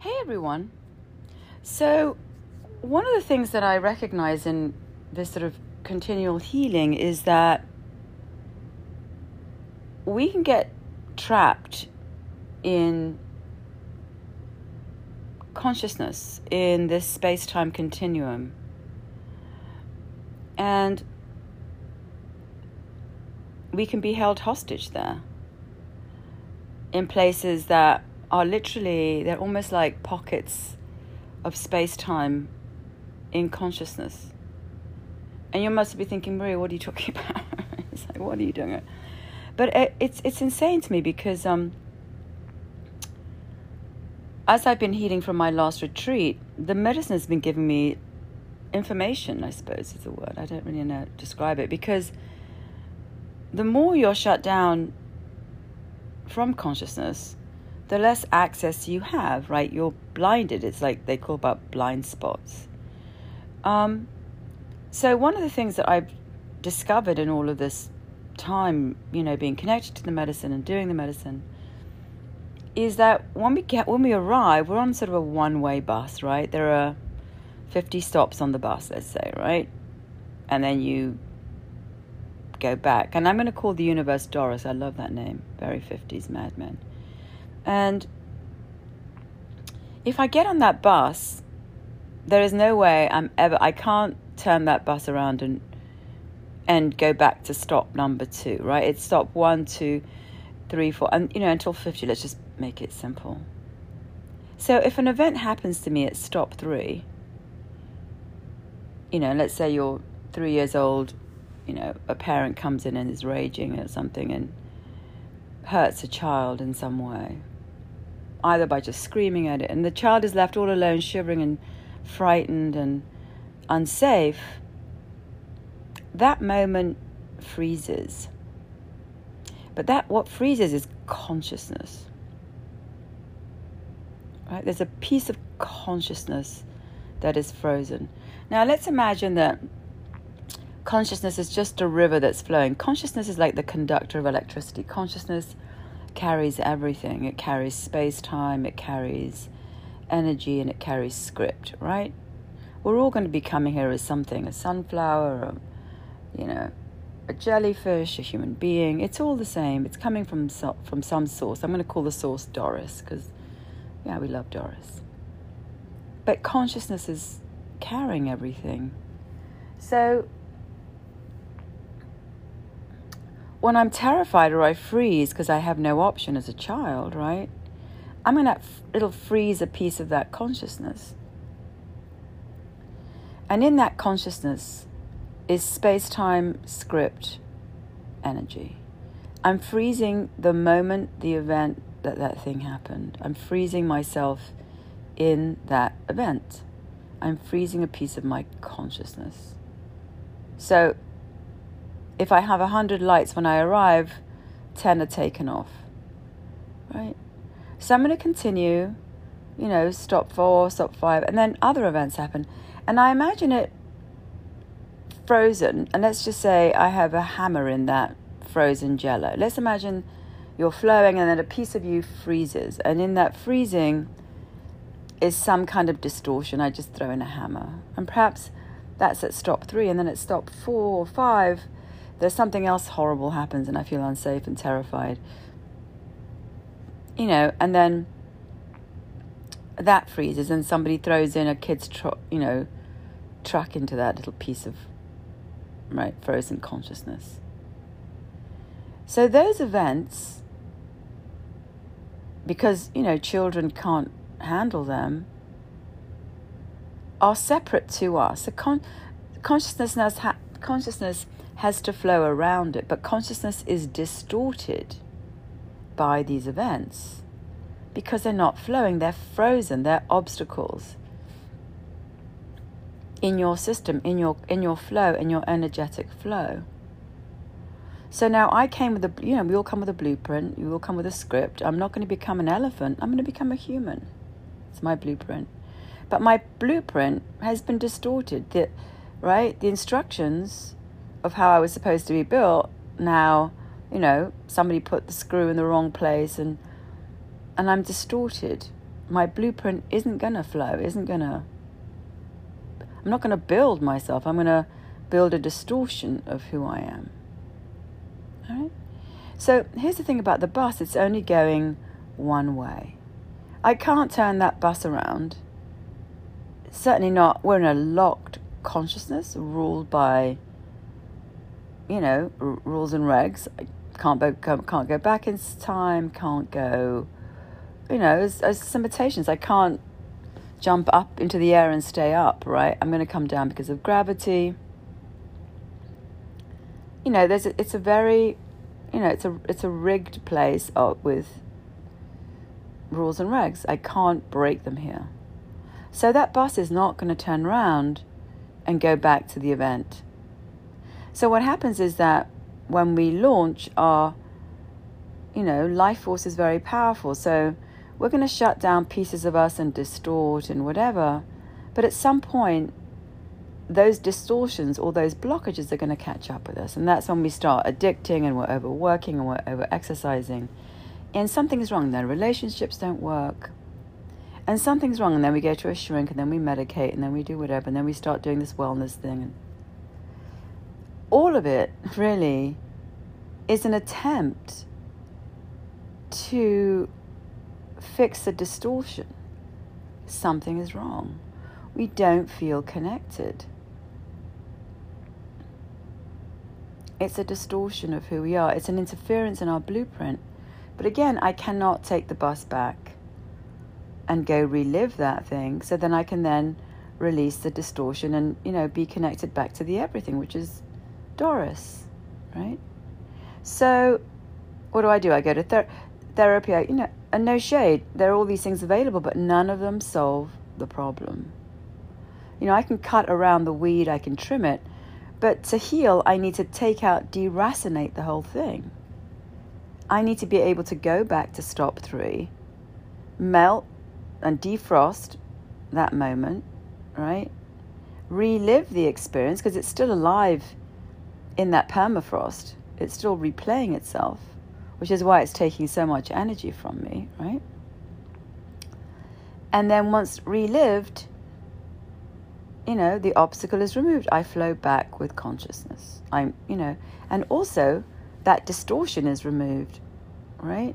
Hey everyone. So, one of the things that I recognize in this sort of continual healing is that we can get trapped in consciousness, in this space time continuum. And we can be held hostage there in places that are literally, they're almost like pockets of space time in consciousness. And you must be thinking, Maria, what are you talking about? it's like, what are you doing? But it, it's, it's insane to me because um, as I've been healing from my last retreat, the medicine has been giving me information, I suppose is the word. I don't really know how to describe it because the more you're shut down from consciousness, the less access you have, right? You're blinded. It's like they call about blind spots. Um, so, one of the things that I've discovered in all of this time, you know, being connected to the medicine and doing the medicine, is that when we get when we arrive, we're on sort of a one-way bus, right? There are 50 stops on the bus, let's say, right? And then you go back. And I'm going to call the universe Doris. I love that name. Very 50s Mad Men. And if I get on that bus, there is no way I'm ever, I can't turn that bus around and and go back to stop number two, right? It's stop one, two, three, four, and you know, until 50. Let's just make it simple. So if an event happens to me at stop three, you know, let's say you're three years old, you know, a parent comes in and is raging at something and hurts a child in some way either by just screaming at it, and the child is left all alone, shivering and frightened and unsafe, that moment freezes. But that what freezes is consciousness. Right? There's a piece of consciousness that is frozen. Now let's imagine that consciousness is just a river that's flowing. Consciousness is like the conductor of electricity. Consciousness carries everything. It carries space time, it carries energy, and it carries script, right? We're all going to be coming here as something a sunflower, a, you know, a jellyfish, a human being. It's all the same. It's coming from, so, from some source. I'm going to call the source Doris because, yeah, we love Doris. But consciousness is carrying everything. So when I'm terrified or I freeze because I have no option as a child, right? I'm gonna it'll freeze a piece of that consciousness. And in that consciousness is space time script energy. I'm freezing the moment, the event that that thing happened. I'm freezing myself in that event. I'm freezing a piece of my consciousness. So if I have 100 lights when I arrive, 10 are taken off. Right? So I'm going to continue, you know, stop four, stop five, and then other events happen. And I imagine it frozen. And let's just say I have a hammer in that frozen jello. Let's imagine you're flowing and then a piece of you freezes. And in that freezing is some kind of distortion. I just throw in a hammer. And perhaps that's at stop three. And then at stop four or five, there's something else horrible happens and I feel unsafe and terrified. You know, and then that freezes and somebody throws in a kid's, tr- you know, truck into that little piece of, right, frozen consciousness. So those events, because, you know, children can't handle them, are separate to us. The con- consciousness, ha- consciousness has to flow around it, but consciousness is distorted by these events because they're not flowing, they're frozen, they're obstacles in your system, in your in your flow, in your energetic flow. So now I came with a you know, we all come with a blueprint, you all come with a script. I'm not going to become an elephant, I'm going to become a human. It's my blueprint. But my blueprint has been distorted. The right? The instructions of how I was supposed to be built, now, you know, somebody put the screw in the wrong place and and I'm distorted, my blueprint isn't going to flow, isn't going to. I'm not going to build myself. I'm going to build a distortion of who I am. All right? So here's the thing about the bus it's only going one way. I can't turn that bus around. Certainly not. We're in a locked consciousness ruled by, you know, r- rules and regs. I can't, bo- can't go back in time, can't go, you know, there's, there's limitations. I can't jump up into the air and stay up, right? I'm going to come down because of gravity. You know, there's a, it's a very, you know, it's a it's a rigged place uh, with rules and regs. I can't break them here. So that bus is not going to turn around and go back to the event. So what happens is that when we launch our you know, life force is very powerful. So we're going to shut down pieces of us and distort and whatever. But at some point, those distortions or those blockages are going to catch up with us. And that's when we start addicting and we're overworking and we're over exercising. And something's wrong. Then relationships don't work. And something's wrong. And then we go to a shrink and then we medicate and then we do whatever. And then we start doing this wellness thing. All of it really is an attempt to fix a distortion. Something is wrong. We don't feel connected. It's a distortion of who we are. It's an interference in our blueprint. But again, I cannot take the bus back and go relive that thing. So then I can then release the distortion and, you know, be connected back to the everything, which is Doris, right? So what do I do? I go to ther- therapy. I, you know, and no shade. There are all these things available, but none of them solve the problem. You know, I can cut around the weed, I can trim it, but to heal, I need to take out, deracinate the whole thing. I need to be able to go back to stop three, melt and defrost that moment, right? Relive the experience because it's still alive in that permafrost. It's still replaying itself, which is why it's taking so much energy from me, right? And then once relived, you know, the obstacle is removed. I flow back with consciousness. I'm, you know, and also that distortion is removed, right?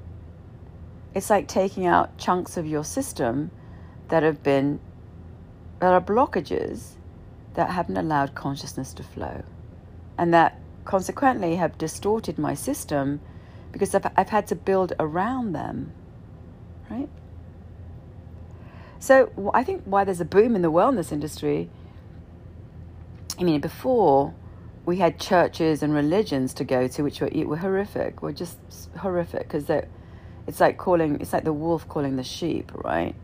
It's like taking out chunks of your system that have been, that are blockages that haven't allowed consciousness to flow. And that consequently have distorted my system because I've, I've had to build around them, right? So I think why there's a boom in the wellness industry. I mean, before we had churches and religions to go to, which were, were horrific, were just horrific because it's like calling, it's like the wolf calling the sheep, right?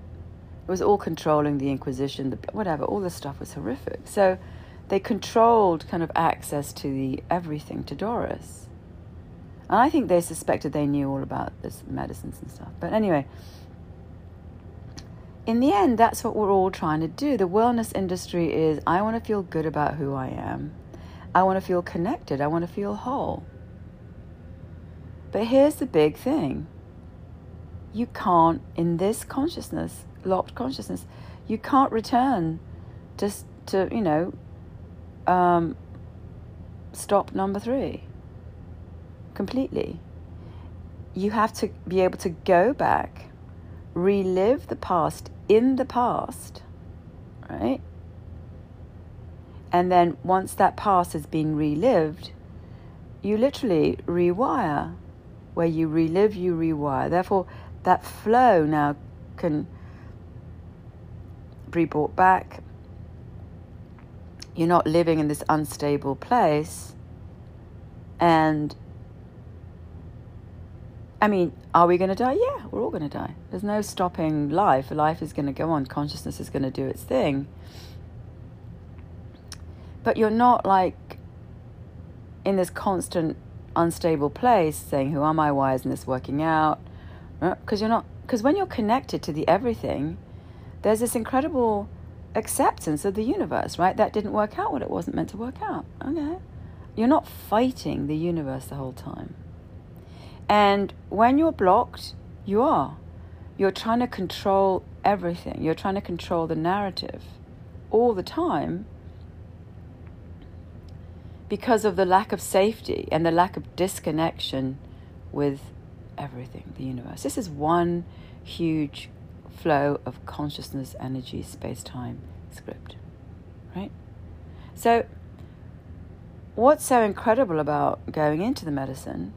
It was all controlling the Inquisition, the, whatever, all this stuff was horrific. So they controlled kind of access to the everything to Doris. And I think they suspected they knew all about this medicines and stuff. But anyway, in the end, that's what we're all trying to do. The wellness industry is I want to feel good about who I am. I want to feel connected. I want to feel whole. But here's the big thing you can't, in this consciousness, locked consciousness, you can't return just to, you know, um, stop number three completely. You have to be able to go back, relive the past in the past, right? And then once that past has been relived, you literally rewire. Where you relive, you rewire. Therefore, that flow now can be brought back. You're not living in this unstable place. And I mean, are we going to die? Yeah, we're all going to die. There's no stopping life. Life is going to go on. Consciousness is going to do its thing. But you're not like in this constant unstable place saying, Who am I? Why isn't this working out? Uh, because you're not, because when you're connected to the everything, there's this incredible acceptance of the universe, right? That didn't work out what it wasn't meant to work out. Okay. You're not fighting the universe the whole time. And when you're blocked, you are. you're trying to control everything. You're trying to control the narrative all the time because of the lack of safety and the lack of disconnection with everything, the universe. This is one huge flow of consciousness, energy, space time script, right? So, what's so incredible about going into the medicine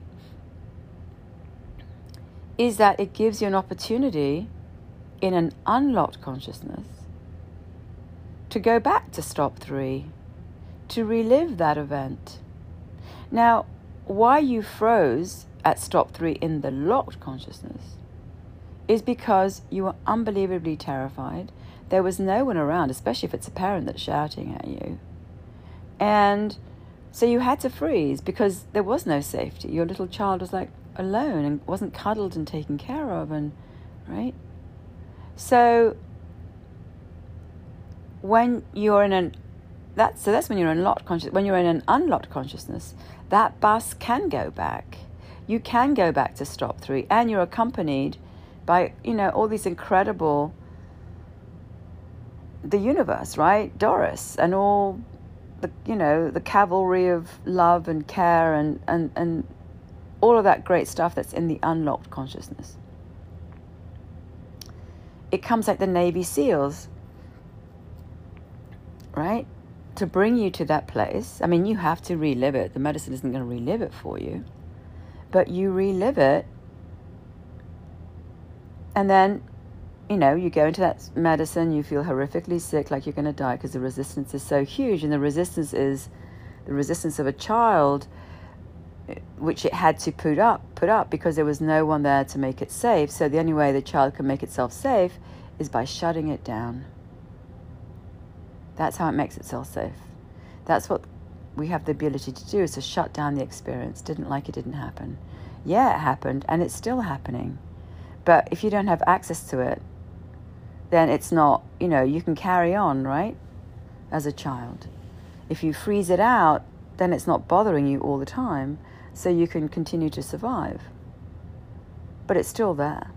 is that it gives you an opportunity in an unlocked consciousness to go back to stop three, to relive that event. Now, why you froze at stop three in the locked consciousness is because you were unbelievably terrified. There was no one around, especially if it's a parent that's shouting at you. And so you had to freeze because there was no safety. Your little child was like alone and wasn't cuddled and taken care of and right? So when you're in an that so that's when you're in locked conscious when you're in an unlocked consciousness, that bus can go back. You can go back to stop three and you're accompanied by, you know, all these incredible the universe, right? Doris and all the you know, the cavalry of love and care and, and, and all of that great stuff that's in the unlocked consciousness. It comes like the Navy SEALs, right? To bring you to that place. I mean, you have to relive it. The medicine isn't going to relive it for you, but you relive it and then, you know, you go into that medicine, you feel horrifically sick, like you're going to die because the resistance is so huge. And the resistance is the resistance of a child, eh, which it had to put up, put up because there was no one there to make it safe. So the only way the child can make itself safe is by shutting it down. That's how it makes itself safe. That's what we have the ability to do is to shut down the experience. Didn't like it, didn't happen. Yeah, it happened, and it's still happening. But if you don't have access to it, then it's not, you know, you can carry on, right? As a child. If you freeze it out, then it's not bothering you all the time, so you can continue to survive. But it's still there.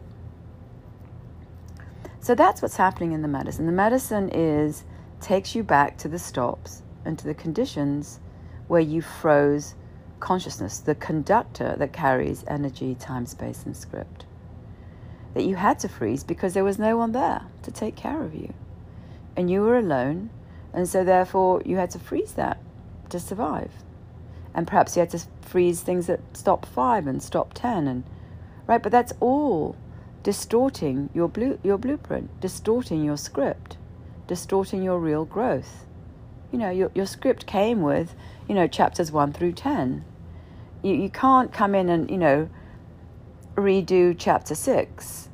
So that's what's happening in the medicine. The medicine is takes you back to the stops and to the conditions where you froze consciousness, the conductor that carries energy, time, space, and script that you had to freeze because there was no one there to take care of you. And you were alone, and so therefore you had to freeze that to survive. And perhaps you had to freeze things at stop five and stop ten and right, but that's all distorting your blue, your blueprint, distorting your script, distorting your real growth. You know, your your script came with, you know, chapters one through ten. You you can't come in and, you know, redo chapter six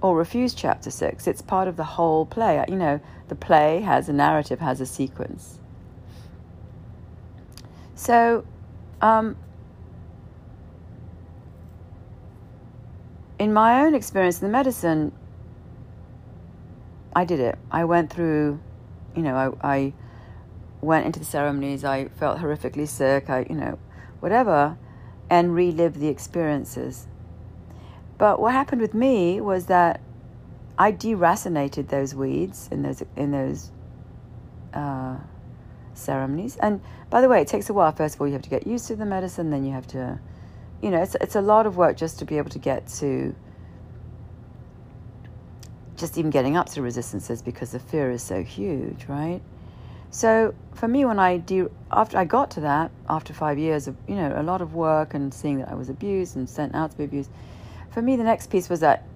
or refuse chapter six. It's part of the whole play. You know, the play has a narrative, has a sequence. So, um, in my own experience in the medicine, I did it. I went through, you know, I, I went into the ceremonies. I felt horrifically sick. I, you know, whatever, and relived the experiences. But what happened with me was that I deracinated those weeds in those in those uh, ceremonies. And by the way, it takes a while. First of all, you have to get used to the medicine. Then you have to, you know, it's it's a lot of work just to be able to get to just even getting up to resistances because the fear is so huge, right? So for me, when I do, after I got to that, after five years of you know a lot of work and seeing that I was abused and sent out to be abused, for me, the next piece was that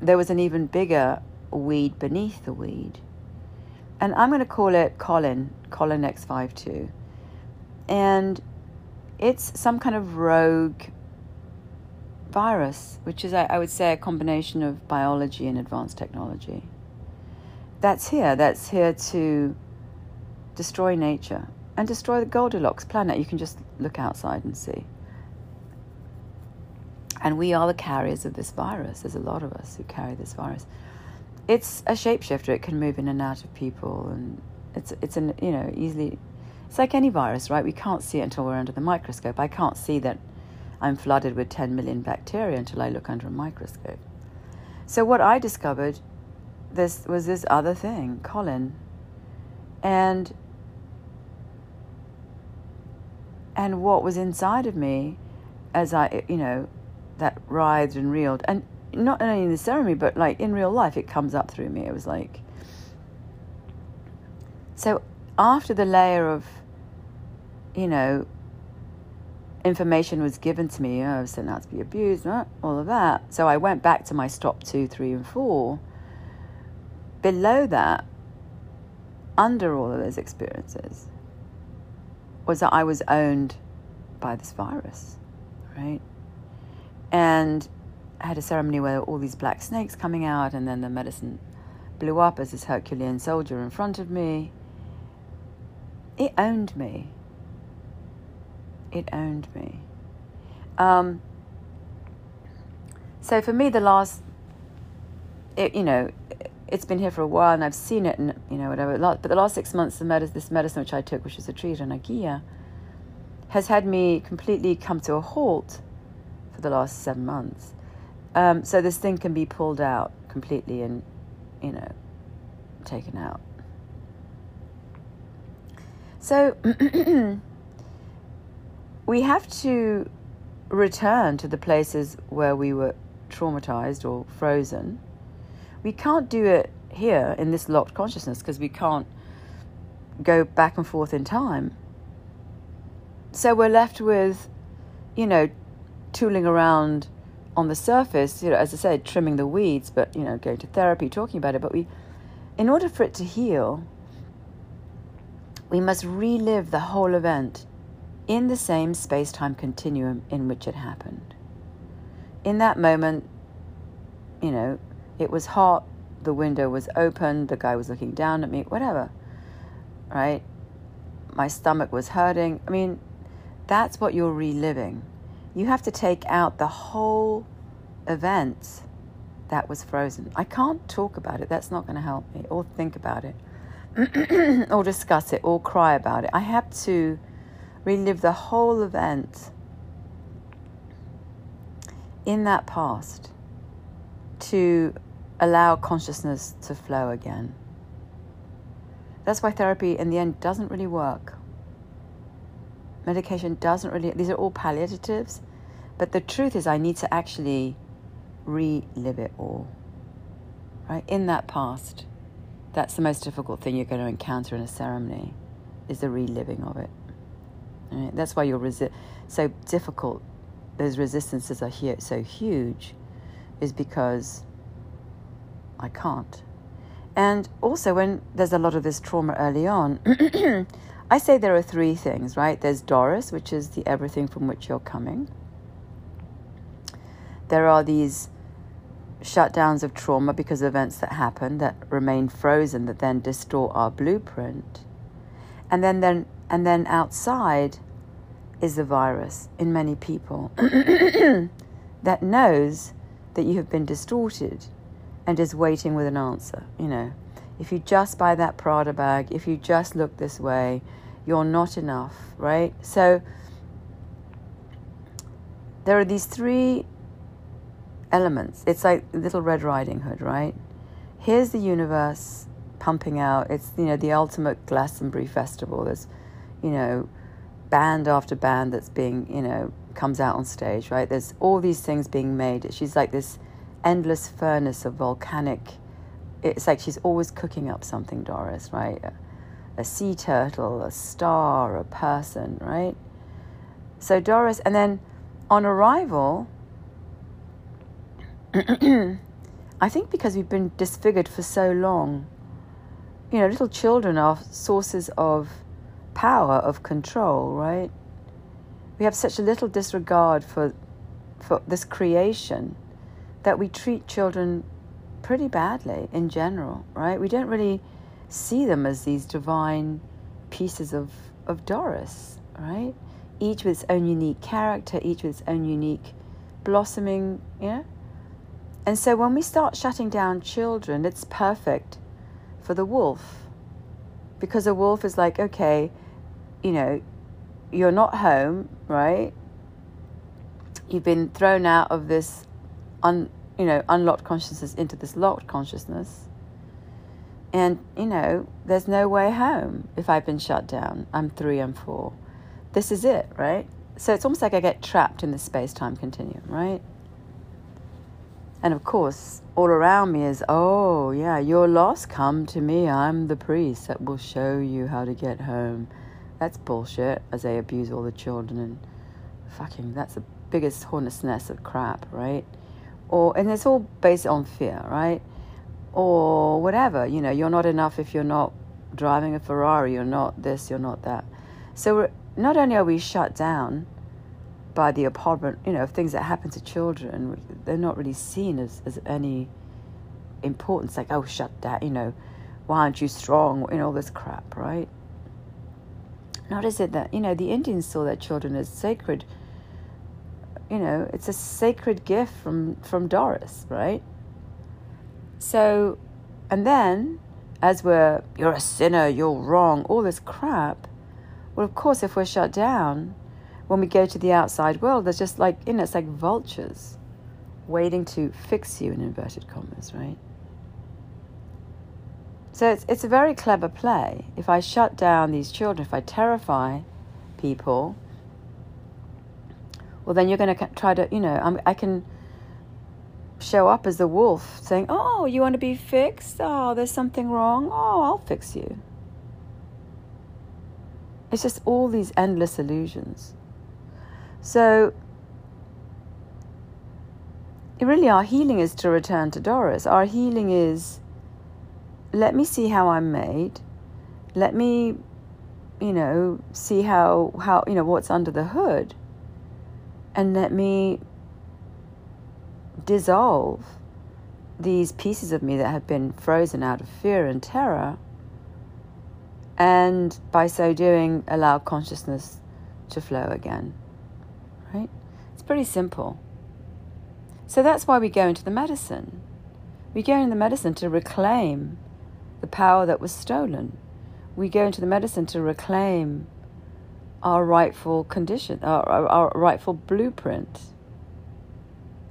there was an even bigger weed beneath the weed. And I'm going to call it Colin, Colin X52. And it's some kind of rogue virus, which is, I would say, a combination of biology and advanced technology. That's here. That's here to destroy nature and destroy the Goldilocks planet. You can just look outside and see. And we are the carriers of this virus. There's a lot of us who carry this virus. It's a shapeshifter. It can move in and out of people, and it's it's an you know easily. It's like any virus, right? We can't see it until we're under the microscope. I can't see that I'm flooded with 10 million bacteria until I look under a microscope. So what I discovered this was this other thing, Colin. And and what was inside of me as I you know, that writhed and reeled and not only in the ceremony but like in real life it comes up through me. It was like so after the layer of you know information was given to me, oh, I was sent out to be abused, all of that. So I went back to my stop two, three, and four. Below that, under all of those experiences, was that I was owned by this virus, right? And I had a ceremony where all these black snakes coming out, and then the medicine blew up as this Herculean soldier in front of me. It owned me it owned me. Um, so for me, the last, it, you know, it's been here for a while and I've seen it and, you know, whatever. But the last six months, the medicine, this medicine which I took, which is a treat and a has had me completely come to a halt for the last seven months. Um, so this thing can be pulled out completely and, you know, taken out. So we have to return to the places where we were traumatized or frozen. We can't do it here in this locked consciousness because we can't go back and forth in time. So we're left with, you know, tooling around on the surface, you know, as I said, trimming the weeds, but, you know, going to therapy, talking about it. But we, in order for it to heal, we must relive the whole event in the same space time continuum in which it happened. In that moment, you know, it was hot, the window was open, the guy was looking down at me, whatever, right? My stomach was hurting. I mean, that's what you're reliving. You have to take out the whole event that was frozen. I can't talk about it, that's not going to help me, or think about it, or discuss it, or cry about it. I have to relive the whole event in that past to allow consciousness to flow again. That's why therapy in the end doesn't really work. Medication doesn't really, these are all palliatives, but the truth is, I need to actually relive it all. Right? In that past. That's the most difficult thing you're going to encounter in a ceremony, is the reliving of it. Right? That's why you're resi- so difficult. Those resistances are here, so huge, is because I can't. And also, when there's a lot of this trauma early on, I say there are three things, right? There's Doris, which is the everything from which you're coming. There are these shutdowns of trauma because of events that happen that remain frozen that then distort our blueprint. And then, then and then outside is the virus in many people that knows that you have been distorted and is waiting with an answer. You know, if you just buy that Prada bag, if you just look this way, you're not enough, right? So there are these three elements. It's like Little Red Riding Hood, right? Here's the universe pumping out. It's you know the ultimate Glastonbury festival. There's you know, band after band that's being, you know, comes out on stage, right? There's all these things being made. She's like this endless furnace of volcanic. It's like she's always cooking up something, Doris, right? A, a sea turtle, a star, a person, right? So Doris, and then on arrival, I think because we've been disfigured for so long, you know, little children are sources of power of control, right? We have such a little disregard for, for this creation that we treat children pretty badly in general, right? We don't really see them as these divine pieces of, of Doris, right? Each with its own unique character, each with its own unique blossoming, you know? And so when we start shutting down children, it's perfect for the wolf because a wolf is like, okay, you know, you're not home, right? You've been thrown out of this un, you know, unlocked consciousness into this locked consciousness. And, you know, there's no way home if I've been shut down. I'm three, I'm four. This is it, right? So it's almost like I get trapped in the space time continuum, right? And of course, all around me is, oh, yeah, you're lost. Come to me. I'm the priest that will show you how to get home. That's bullshit, as they abuse all the children. And fucking, that's the biggest hornet's nest of crap, right? Or, and it's all based on fear, right? Or whatever, you know, you're not enough if you're not driving a Ferrari, you're not this, you're not that. So not only are we shut down by the abhorrent, you know, things that happen to children, they're not really seen as, as any importance, like, oh, shut down, you know, why aren't you strong, know, all this crap, right? Not is it that, you know, the Indians saw their children as sacred, you know, it's a sacred gift from, from Doris, right? So, and then, as we're, you're a sinner, you're wrong, all this crap, well, of course, if we're shut down, when we go to the outside world, there's just like, you know, it's like vultures waiting to fix you in inverted commas, right? So it's, it's a very clever play. If I shut down these children, if I terrify people, well, then you're going to try to, you know, I'm, I can show up as the wolf saying, Oh, you want to be fixed? Oh, there's something wrong. Oh, I'll fix you. It's just all these endless illusions. So, really, our healing is to return to Doris. Our healing is let me see how I'm made. Let me, you know, see how, how you know, what's under the hood. And let me dissolve these pieces of me that have been frozen out of fear and terror and by so doing, allow consciousness to flow again. Right? It's pretty simple. So that's why we go into the medicine. We go into the medicine to reclaim the power that was stolen. We go into the medicine to reclaim our rightful condition, our, our, rightful blueprint.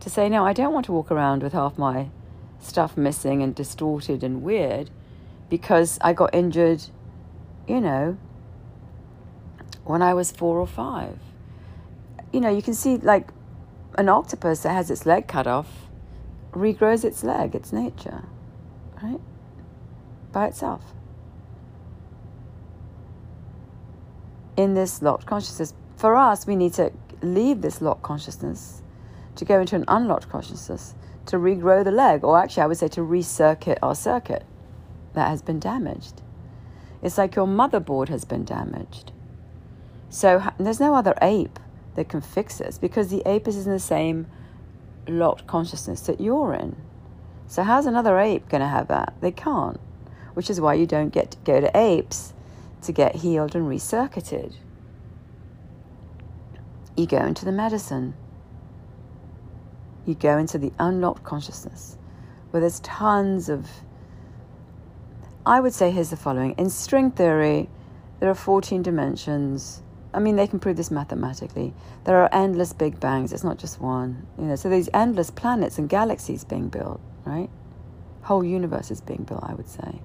To say, no, I don't want to walk around with half my stuff missing and distorted and weird because I got injured you know, when I was four or five. You know, you can see like an octopus that has its leg cut off regrows its leg, its nature, right? By itself. In this locked consciousness, for us, we need to leave this locked consciousness to go into an unlocked consciousness to regrow the leg, or actually, I would say to recircuit our circuit that has been damaged. It's like your motherboard has been damaged. So there's no other ape that can fix this because the ape is in the same locked consciousness that you're in. So how's another ape going to have that? They can't. Which is why you don't get to go to apes to get healed and recircuited. You go into the medicine. You go into the unlocked consciousness where there's tons of I would say here's the following. In string theory, there are 14 dimensions. I mean, they can prove this mathematically. There are endless big bangs. It's not just one. You know, so these endless planets and galaxies being built, right? Whole universe is being built, I would say.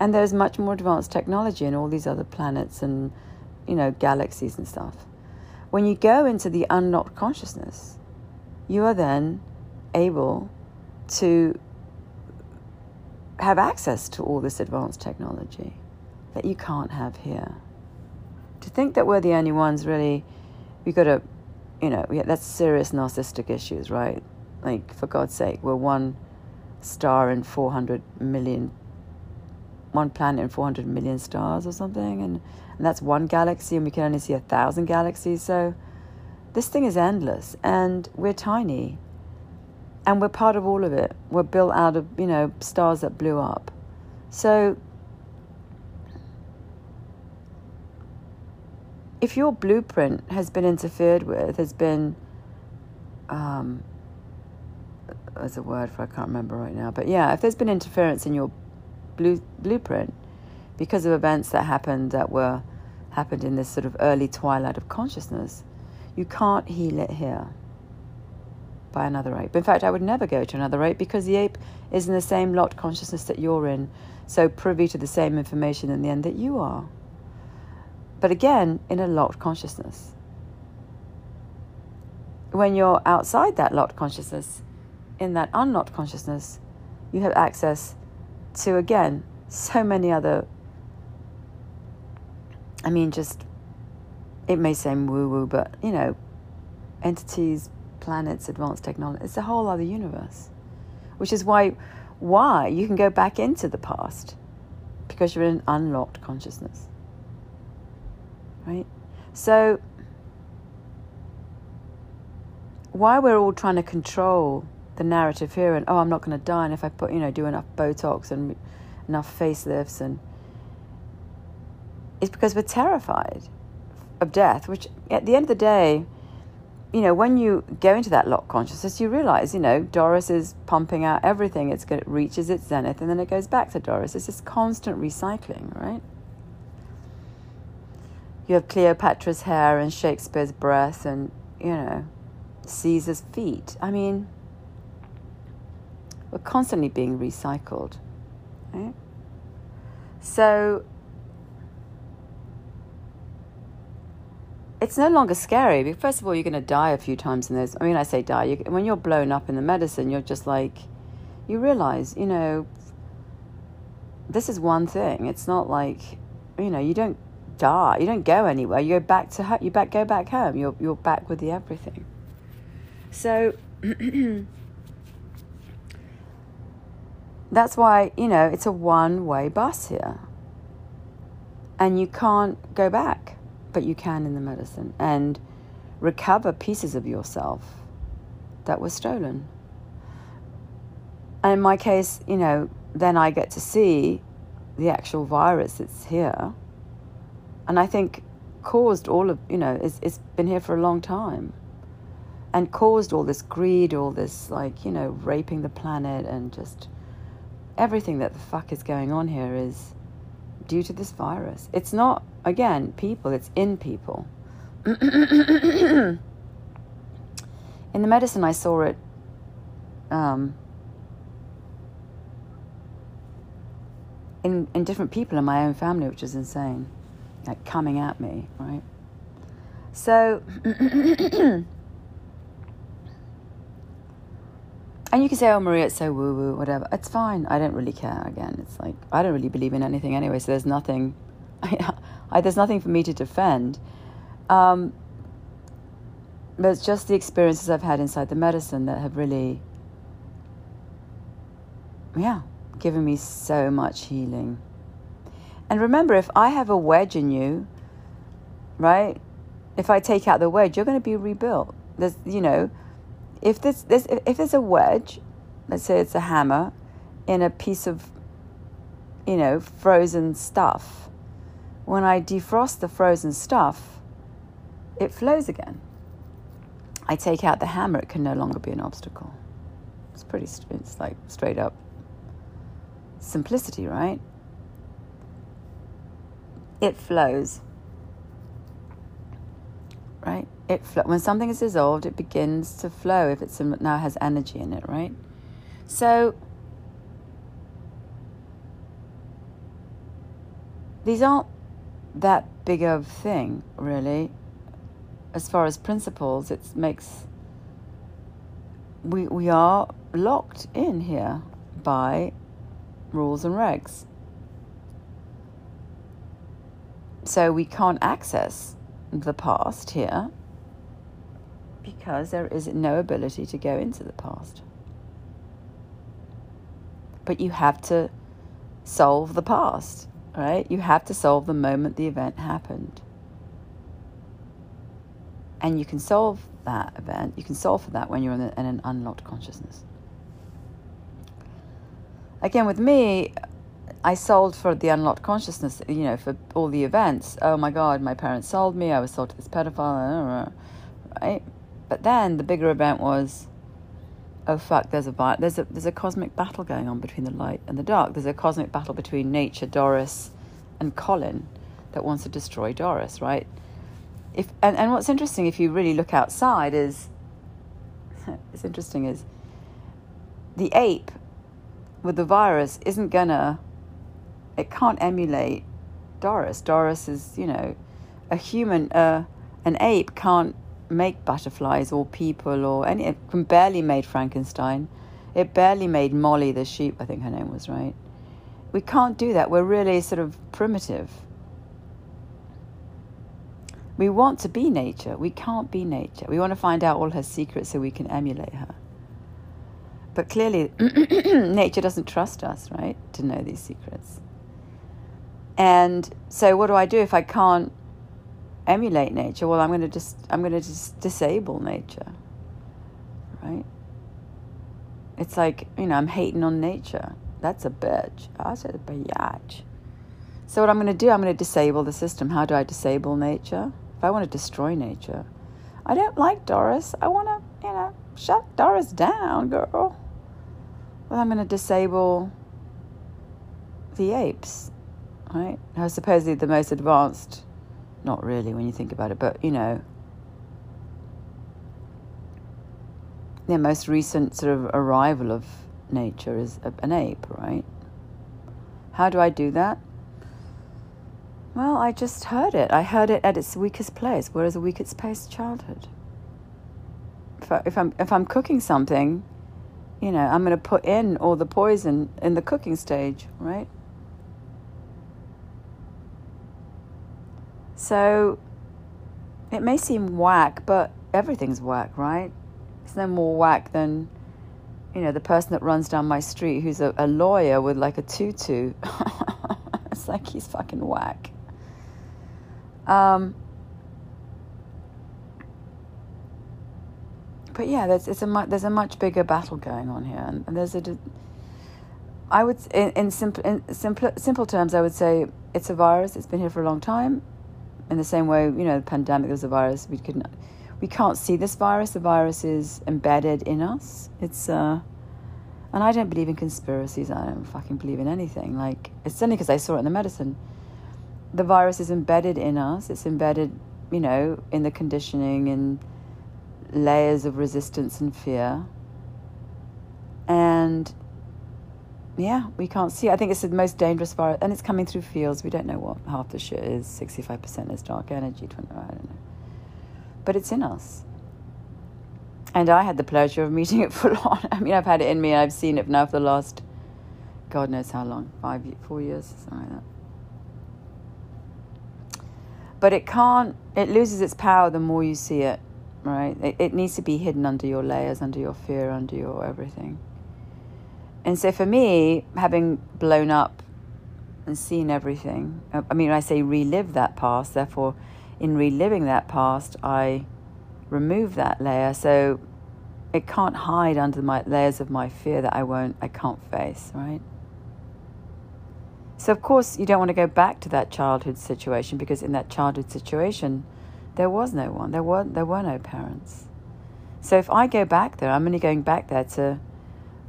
And there's much more advanced technology in all these other planets and, you know, galaxies and stuff. When you go into the unlocked consciousness, you are then able to have access to all this advanced technology that you can't have here. To think that we're the only ones really, we got to, you know, that's serious narcissistic issues, right? Like, for God's sake, we're one star in 400 million, one planet in 400 million stars or something, and, and that's one galaxy, and we can only see a thousand galaxies. So, this thing is endless, and we're tiny and we're part of all of it. We're built out of, you know, stars that blew up. So if your blueprint has been interfered with, has been, um, there's a word for I can't remember right now, but yeah, if there's been interference in your blue, blueprint because of events that happened that were happened in this sort of early twilight of consciousness, you can't heal it here. by another ape. In fact, I would never go to another ape because the ape is in the same lot consciousness that you're in, so privy to the same information in the end that you are. But again, in a locked consciousness. When you're outside that locked consciousness, in that unlocked consciousness, you have access to, again, so many other. I mean, just. It may seem woo woo, but, you know, entities, planets, advanced technology. It's a whole other universe. Which is why why you can go back into the past because you're in an unlocked consciousness. Right? So why we're all trying to control the narrative here and oh I'm not going to die and if I put you know do enough botox and enough facelifts and it's because we're terrified of death which at the end of the day you know, when you go into that lock consciousness, you realize, you know, Doris is pumping out everything. It's good. it reaches its zenith and then it goes back to Doris. It's this constant recycling, right? You have Cleopatra's hair and Shakespeare's breath and, you know, Caesar's feet. I mean, we're constantly being recycled, right? So it's no longer scary. First of all, you're going to die a few times in those. I mean, I say die. You, when you're blown up in the medicine, you're just like, you realize, you know, this is one thing. It's not like, you know, you don't die. You don't go anywhere. You go back to home. you back go back home. You're you're back with the everything. So that's why you know it's a one way bus here, and you can't go back but you can in the medicine and recover pieces of yourself that were stolen. And in my case, you know, then I get to see the actual virus that's here. And I think caused all of, you know, it's, it's been here for a long time and caused all this greed, all this, like, you know, raping the planet and just everything that the fuck is going on here is due to this virus. It's not, again, people, it's in people. in the medicine, I saw it. Um, in, in different people in my own family, which is insane, like coming at me, right? So And you can say, oh, Maria, it's so woo woo, whatever. It's fine. I don't really care. Again, it's like, I don't really believe in anything anyway, so there's nothing, I, I, there's nothing for me to defend. Um, but it's just the experiences I've had inside the medicine that have really, yeah, given me so much healing. And remember, if I have a wedge in you, right? If I take out the wedge, you're going to be rebuilt. There's, you know, if this, this if there's a wedge, let's say it's a hammer, in a piece of, you know, frozen stuff, when I defrost the frozen stuff, it flows again. I take out the hammer, it can no longer be an obstacle. It's pretty, it's like straight up simplicity, right? It flows, right? it when something is dissolved, it begins to flow if um, it now has energy in it, right? So these aren't that big of a thing, really. As far as principles, it makes we we are locked in here by rules and regs. So we can't access the past here because there is no ability to go into the past. But you have to solve the past, right? You have to solve the moment the event happened. And you can solve that event, you can solve for that when you're in, an unlocked consciousness. Again, with me, I sold for the unlocked consciousness, you know, for all the events. Oh my God, my parents sold me. I was sold to this pedophile, right? But then the bigger event was, oh fuck, there's a there's a there's a cosmic battle going on between the light and the dark. There's a cosmic battle between nature, Doris, and Colin, that wants to destroy Doris, right? If and, and what's interesting, if you really look outside, is it's interesting is the ape with the virus isn't gonna, it can't emulate Doris. Doris is, you know, a human, uh, an ape can't make butterflies or people or any, it can barely made Frankenstein. It barely made Molly the sheep, I think her name was, right? We can't do that. We're really sort of primitive. We want to be nature. We can't be nature. We want to find out all her secrets so we can emulate her. But clearly, nature doesn't trust us, right, to know these secrets. And so, what do I do if I can't emulate nature? Well, I'm going to just I'm going to just disable nature, right? It's like you know I'm hating on nature. That's a bitch. Ah, I said a biatch. So what I'm going to do, I'm going to disable the system. How do I disable nature? If I want to destroy nature, I don't like Doris. I want to, you know, shut Doris down, girl. Well, I'm going to disable the apes, right? Now, supposedly the most advanced, not really when you think about it, but you know, the most recent sort of arrival of nature is an ape, right? How do I do that? Well, I just heard it. I heard it at its weakest place. Where is the weakest place? Childhood. If, I, if I'm if I'm cooking something, you know, I'm going to put in all the poison in the cooking stage, right? So it may seem whack, but everything's whack, right? It's no more whack than you know, the person that runs down my street who's a, a lawyer with like a tutu. it's like he's fucking whack. Um, but yeah, there's it's a mu- there's a much bigger battle going on here, and, there's a. I would in, in simple in simple simple terms, I would say it's a virus. It's been here for a long time. In the same way, you know, the pandemic there was a virus. We couldn't we can't see this virus. The virus is embedded in us. It's uh, and I don't believe in conspiracies. I don't fucking believe in anything. Like it's only because I saw it in the medicine. The virus is embedded in us. It's embedded, you know, in the conditioning and layers of resistance and fear. And yeah, we can't see. I think it's the most dangerous virus, and it's coming through fields. We don't know what half the shit is. Sixty-five percent is dark energy. Twenty, I don't know but it's in us. And I had the pleasure of meeting it full on. I mean, I've had it in me, I've seen it now for the last, God knows how long, five, four years, something like that. But it can't, it loses its power the more you see it, right? It, it needs to be hidden under your layers, under your fear, under your everything. And so for me, having blown up and seen everything, I mean, I say relive that past, therefore, in reliving that past, I remove that layer so it can't hide under my layers of my fear that I won't, I can't face, right? So, of course, you don't want to go back to that childhood situation because in that childhood situation, there was no one, there were, there were no parents. So, if I go back there, I'm only going back there to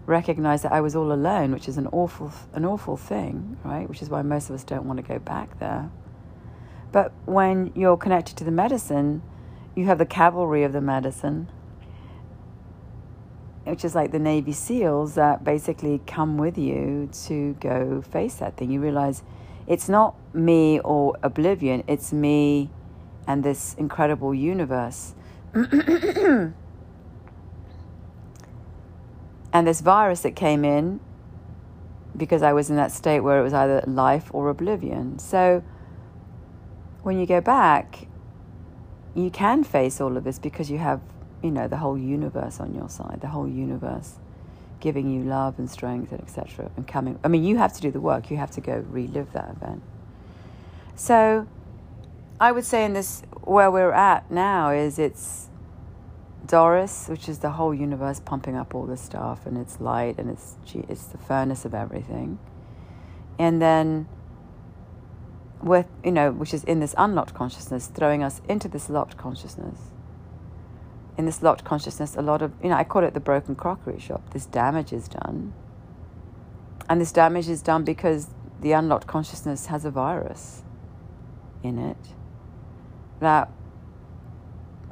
recognize that I was all alone, which is an awful, an awful thing, right? Which is why most of us don't want to go back there. But when you're connected to the medicine, you have the cavalry of the medicine, which is like the Navy SEALs that basically come with you to go face that thing. You realize it's not me or oblivion, it's me and this incredible universe. and this virus that came in because I was in that state where it was either life or oblivion. So, when you go back, you can face all of this because you have, you know, the whole universe on your side, the whole universe giving you love and strength and etc. and coming. I mean, you have to do the work. You have to go relive that event. So, I would say in this where we're at now is it's Doris, which is the whole universe pumping up all this stuff and it's light and it's it's the furnace of everything. And then with, you know, which is in this unlocked consciousness, throwing us into this locked consciousness. In this locked consciousness, a lot of, you know, I call it the broken crockery shop. This damage is done. And this damage is done because the unlocked consciousness has a virus in it that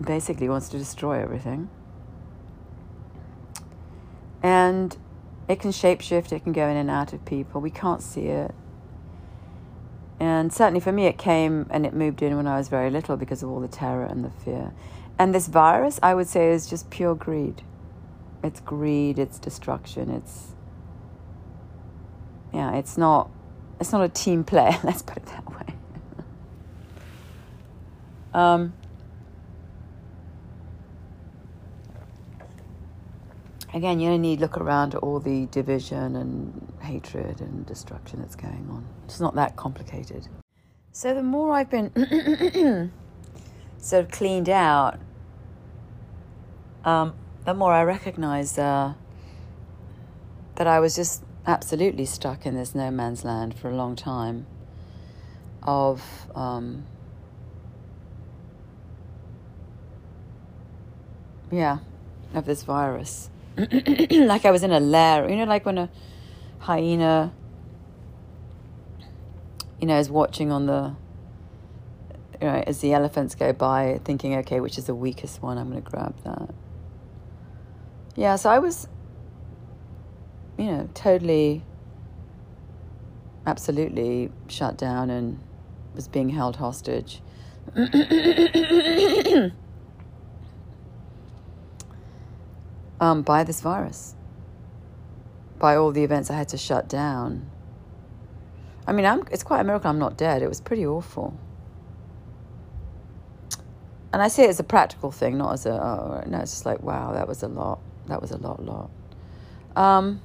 basically wants to destroy everything. And it can shapeshift, it can go in and out of people. We can't see it. And certainly for me, it came and it moved in when I was very little because of all the terror and the fear. And this virus, I would say, is just pure greed. It's greed, it's destruction, it's. Yeah, it's not. It's not a team play. Let's put it that way. um, again, you only need look around at all the division and hatred and destruction that's going on. It's not that complicated. So the more I've been sort of cleaned out, um, the more I recognize uh, that I was just absolutely stuck in this no man's land for a long time of um, yeah of this virus like I was in a lair, you know, like when a hyena, you know, is watching on the, you know, as the elephants go by, thinking, okay, which is the weakest one? I'm going to grab that. Yeah, so I was, you know, totally, absolutely shut down and was being held hostage. um, by this virus, by all the events I had to shut down. I mean, I'm, it's quite a miracle I'm not dead. It was pretty awful. And I see it as a practical thing, not as a, oh, no, it's just like, wow, that was a lot. That was a lot, lot. Um,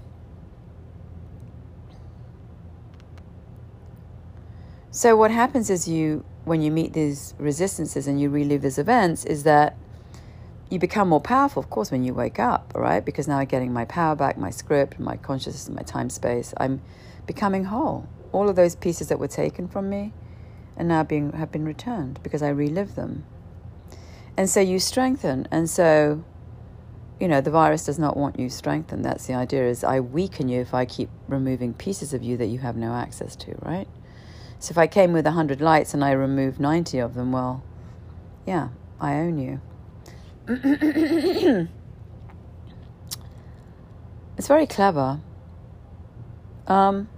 so what happens is you, when you meet these resistances and you relive these events, is that you become more powerful, of course, when you wake up, right? Because now I'm getting my power back, my script, my consciousness, my time space. I'm becoming whole. All of those pieces that were taken from me and now being have been returned because I relive them. And so you strengthen. And so, you know, the virus does not want you strengthened. That's the idea is I weaken you if I keep removing pieces of you that you have no access to, right? So if I came with 100 lights and I remove 90 of them, well, yeah, I own you. it's very clever. Um,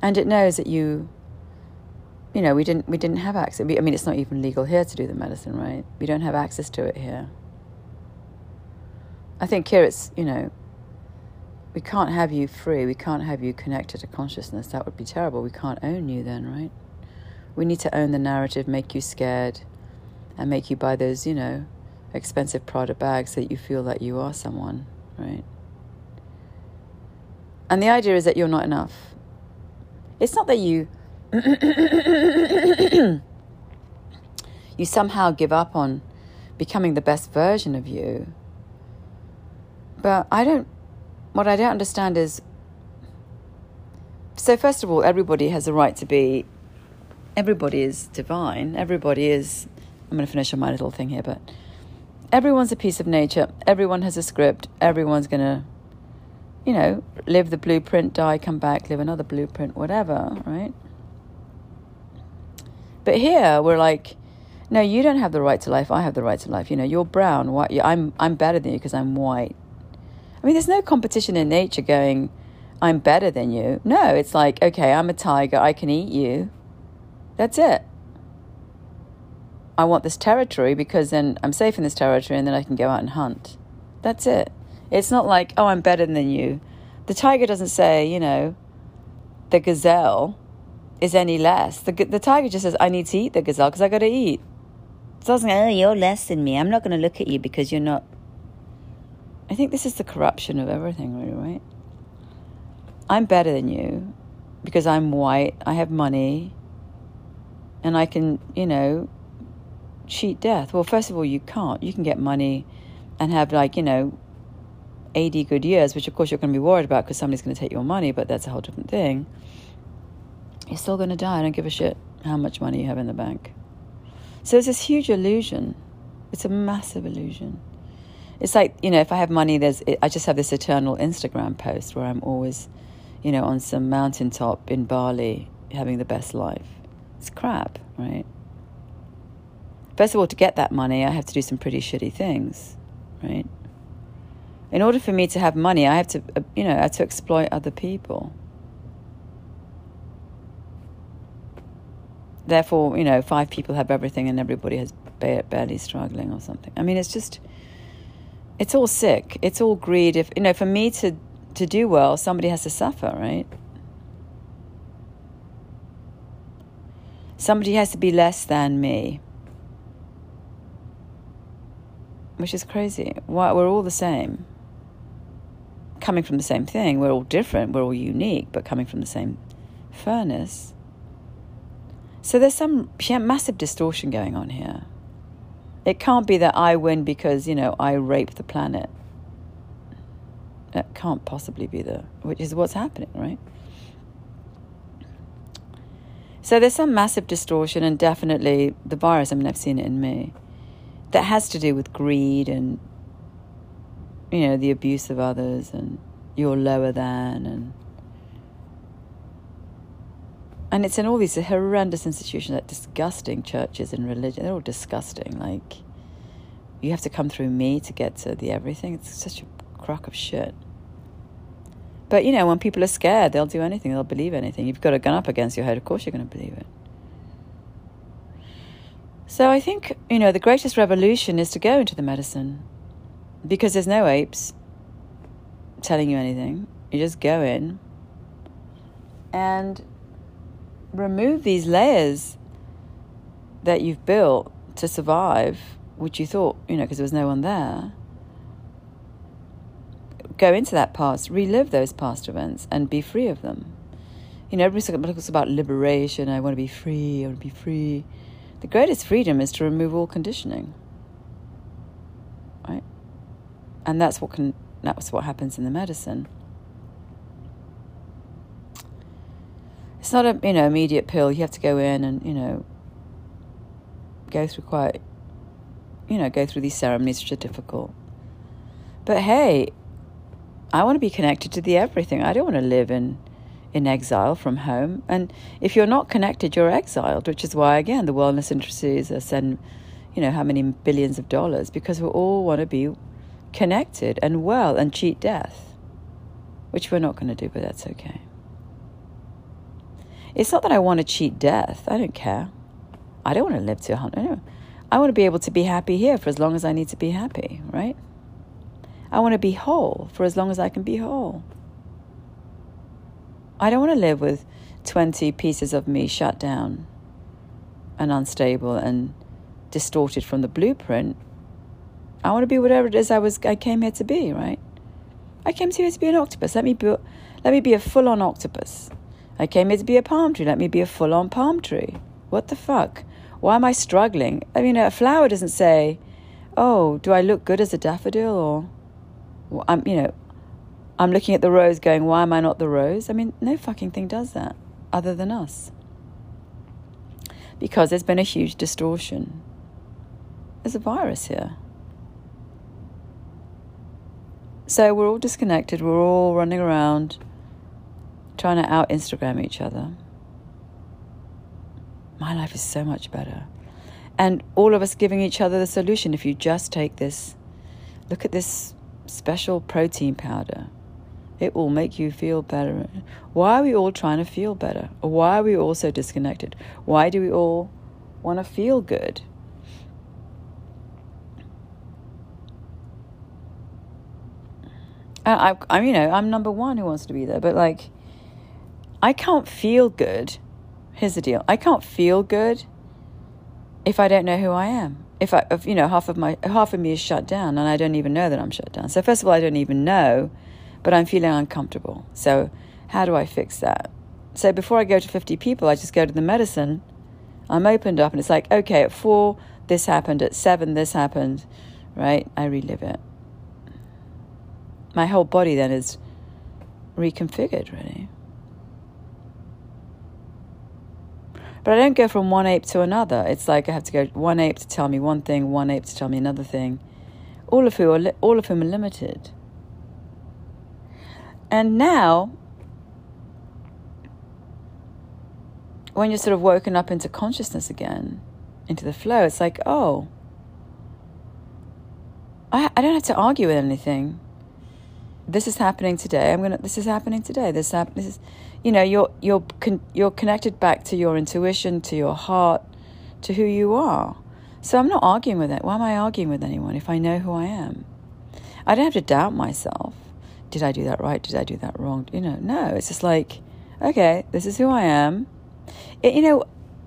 and it knows that you you know we didn't we didn't have access. I mean it's not even legal here to do the medicine right? We don't have access to it here. I think here it's you know we can't have you free. We can't have you connected to consciousness. That would be terrible. We can't own you then right we need to own the narrative, make you scared, and make you buy those, you know, expensive Prada bags that you feel that you are someone, right? And the idea is that you're not enough. It's not that you you somehow give up on becoming the best version of you. But I don't what I don't understand is so first of all everybody has a right to be everybody is divine. Everybody is. I'm going to finish on my little thing here, but everyone's a piece of nature. Everyone has a script. Everyone's going to, you know, live the blueprint, die, come back, live another blueprint, whatever, right? But here we're like, no, you don't have the right to life. I have the right to life. You know, you're brown. White. I'm I'm better than you because I'm white. I mean, there's no competition in nature going. I'm better than you. No, it's like, okay, I'm a tiger. I can eat you. That's it. I want this territory because then I'm safe in this territory and then I can go out and hunt. That's it. It's not like, oh, I'm better than you. The tiger doesn't say, you know, the gazelle is any less. The, the tiger just says, I need to eat the gazelle because I got to eat. It doesn't go, oh, you're less than me. I'm not going to look at you because you're not. I think this is the corruption of everything, really, right? I'm better than you because I'm white, I have money, and I can, you know, cheat death. Well, first of all, you can't. You can get money and have, like, you know, 80 good years, which of course you're going to be worried about because somebody's going to take your money, but that's a whole different thing. You're still going to die. I don't give a shit how much money you have in the bank. So it's this huge illusion. It's a massive illusion. It's like, you know, if I have money, there's, I just have this eternal Instagram post where I'm always, you know, on some mountaintop in Bali having the best life. It's crap, right? First of all, to get that money, I have to do some pretty shitty things, right? In order for me to have money, I have to, uh, you know, I have to exploit other people. Therefore, you know, five people have everything and everybody has barely struggling or something. I mean, it's just, it's all sick. It's all greed. If you know, for me to to do well, somebody has to suffer, right? Somebody has to be less than me. Which is crazy. Why we're all the same. Coming from the same thing. We're all different, we're all unique, but coming from the same furnace. So there's some massive distortion going on here. It can't be that I win because, you know, I rape the planet. That can't possibly be the, which is what's happening, right? So there's some massive distortion, and definitely the virus, I mean, I've seen it in me, that has to do with greed and, you know, the abuse of others and you're lower than and. And it's in all these horrendous institutions, like disgusting churches and religion. They're all disgusting. Like, you have to come through me to get to the everything. It's such a crock of shit. But you know, when people are scared, they'll do anything, they'll believe anything. You've got a gun up against your head, of course you're going to believe it. So I think, you know, the greatest revolution is to go into the medicine because there's no apes telling you anything. You just go in and remove these layers that you've built to survive, which you thought, you know, because there was no one there go into that past, relive those past events, and be free of them. You know, everybody talks about liberation. I want to be free. I want to be free. The greatest freedom is to remove all conditioning. Right? And that's what can that's what happens in the medicine. It's not a you know immediate pill. You have to go in and you know go through quite you know go through these ceremonies which are difficult. But hey, I want to be connected to the everything. I don't want to live in in exile from home. And if you're not connected, you're exiled, which is why again the wellness industries are send you know how many billions of dollars because we all want to be connected and well and cheat death, which we're not going to do, but that's okay. It's not that I want to cheat death. I don't care. I don't want to live to a hundred. I want to be able to be happy here for as long as I need to be happy, right? I want to be whole for as long as I can be whole. I don't want to live with 20 pieces of me shut down and unstable and distorted from the blueprint. I want to be whatever it is I was I came here to be, right? I came here to be an octopus. Let me be let me be a full-on octopus. I came here to be a palm tree. Let me be a full-on palm tree. What the fuck? Why am I struggling? I mean, a flower doesn't say, "Oh, do I look good as a daffodil?" or I'm, you know, I'm looking at the rose going, why am I not the rose? I mean, no fucking thing does that other than us. Because there's been a huge distortion. There's a virus here. So we're all disconnected, we're all running around trying to out Instagram each other. My life is so much better. And all of us giving each other the solution if you just take this, look at this special protein powder. It will make you feel better. Why are we all trying to feel better? Why are we all so disconnected? Why do we all want to feel good? I, I, you know, I'm number one who wants to be there, but like, I can't feel good. Here's the deal: I can't feel good if I don't know who I am if I, if, you know, half of my half of me is shut down, and I don't even know that I'm shut down. So first of all, I don't even know, but I'm feeling uncomfortable. So how do I fix that? So before I go to 50 people, I just go to the medicine. I'm opened up, and it's like, okay, at four this happened, at seven this happened, right? I relive it. My whole body then is reconfigured, really. But I don't go from one ape to another. It's like I have to go one ape to tell me one thing, one ape to tell me another thing, all of whom are li- all of whom are limited. And now, when you're sort of woken up into consciousness again, into the flow, it's like, oh, I, I don't have to argue with anything. This is happening today. I'm gonna. This is happening today. This hap- This is, you know, you're you're con- you're connected back to your intuition, to your heart, to who you are. So I'm not arguing with it. Why am I arguing with anyone if I know who I am? I don't have to doubt myself. Did I do that right? Did I do that wrong? You know, no. It's just like, okay, this is who I am. It, you know,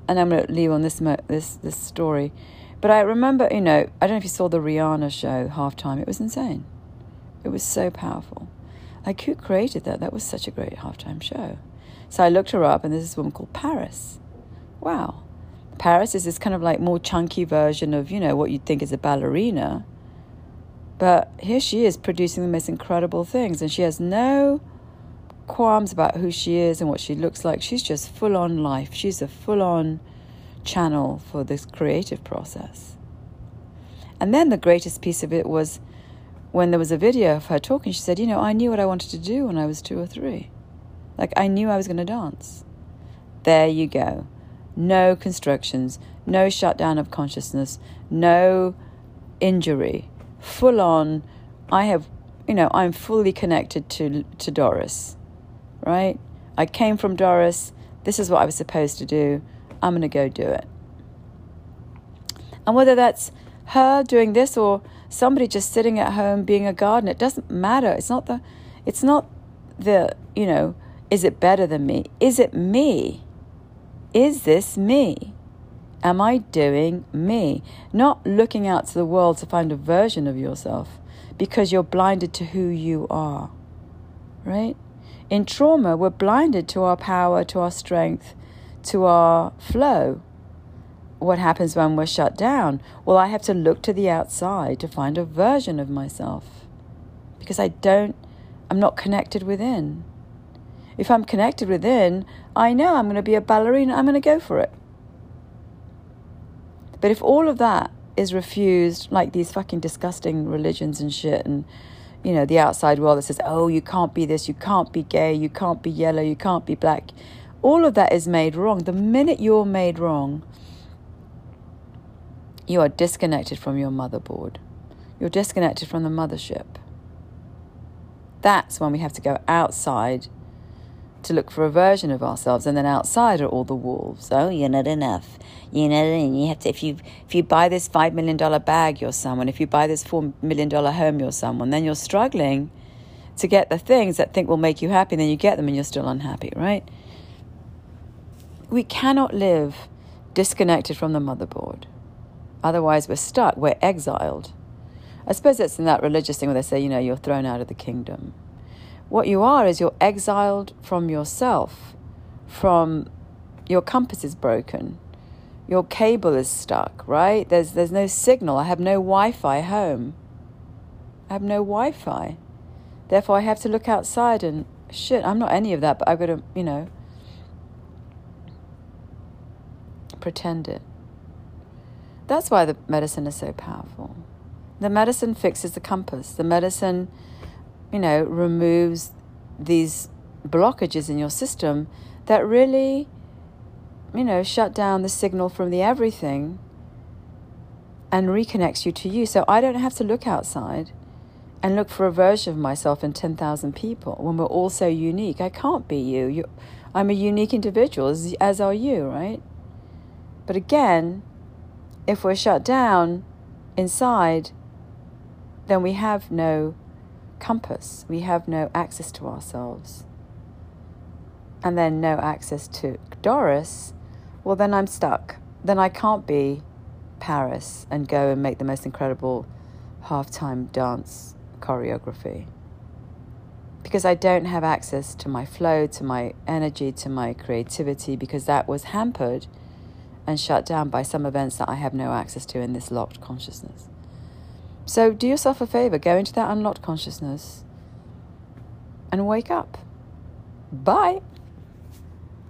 and I'm going to leave on this this this story. But I remember, you know, I don't know if you saw the Rihanna show halftime. It was insane. It was so powerful. Like, who created that? That was such a great halftime show. So I looked her up, and there's this woman called Parris. Wow. Parris is this kind of like more chunky version of, you know, what you'd think is a ballerina. But here she is producing the most incredible things, and she has no qualms about who she is and what she looks like. She's just full on life. She's a full on channel for this creative process. And then the greatest piece of it was when there was a video of her talking, she said, You know, I knew what I wanted to do when I was two or three. Like, I knew I was going to dance. There you go. No constructions, no shutdown of consciousness, no injury. Full on, I have, you know, I'm fully connected to, to Doris right? I came from Doris. This is what I was supposed to do. I'm going to go do it. And whether that's her doing this or somebody just sitting at home being a gardener, it doesn't matter. It's not the, it's not the, you know, is it better than me? Is it me? Is this me? Am I doing me? Not looking out to the world to find a version of yourself because you're blinded to who you are, right? In trauma, we're blinded to our power, to our strength, to our flow. What happens when we're shut down? Well, I have to look to the outside to find a version of myself because I don't, I'm not connected within. If I'm connected within, I know I'm going to be a ballerina, I'm going to go for it. But if all of that is refused, like these fucking disgusting religions and shit, and you know, the outside world that says, oh, you can't be this, you can't be gay, you can't be yellow, you can't be black. All of that is made wrong. The minute you're made wrong, you are disconnected from your motherboard. You're disconnected from the mothership. That's when we have to go outside to look for a version of ourselves, and then outside are all the wolves. Oh, you're not enough. You're not enough. You have to. If you if you buy this five million dollar bag, you're someone. If you buy this four million dollar home, you're someone. Then you're struggling to get the things that think will make you happy. And then you get them, and you're still unhappy, right? We cannot live disconnected from the motherboard. Otherwise, we're stuck. We're exiled. I suppose it's in that religious thing where they say, you know, you're thrown out of the kingdom. What you are is you're exiled from yourself, from your compass is broken, your cable is stuck, right? There's, there's no signal. I have no Wi Fi home. I have no Wi Fi. Therefore, I have to look outside and shit, I'm not any of that, but I've got to, you know, pretend it. That's why the medicine is so powerful. The medicine fixes the compass. The medicine you know, removes these blockages in your system that really, you know, shut down the signal from the everything and reconnects you to you. So I don't have to look outside and look for a version of myself in 10,000 people when we're all so unique. I can't be you. you I'm a unique individual, as, as are you, right? But again, if we're shut down inside, then we have no compass. We have no access to ourselves. And then no access to Doris. Well, then I'm stuck. Then I can't be Parris and go and make the most incredible halftime dance choreography. Because I don't have access to my flow, to my energy, to my creativity, because that was hampered and shut down by some events that I have no access to in this locked consciousness. So do yourself a favor, go into that unlocked consciousness and wake up. Bye.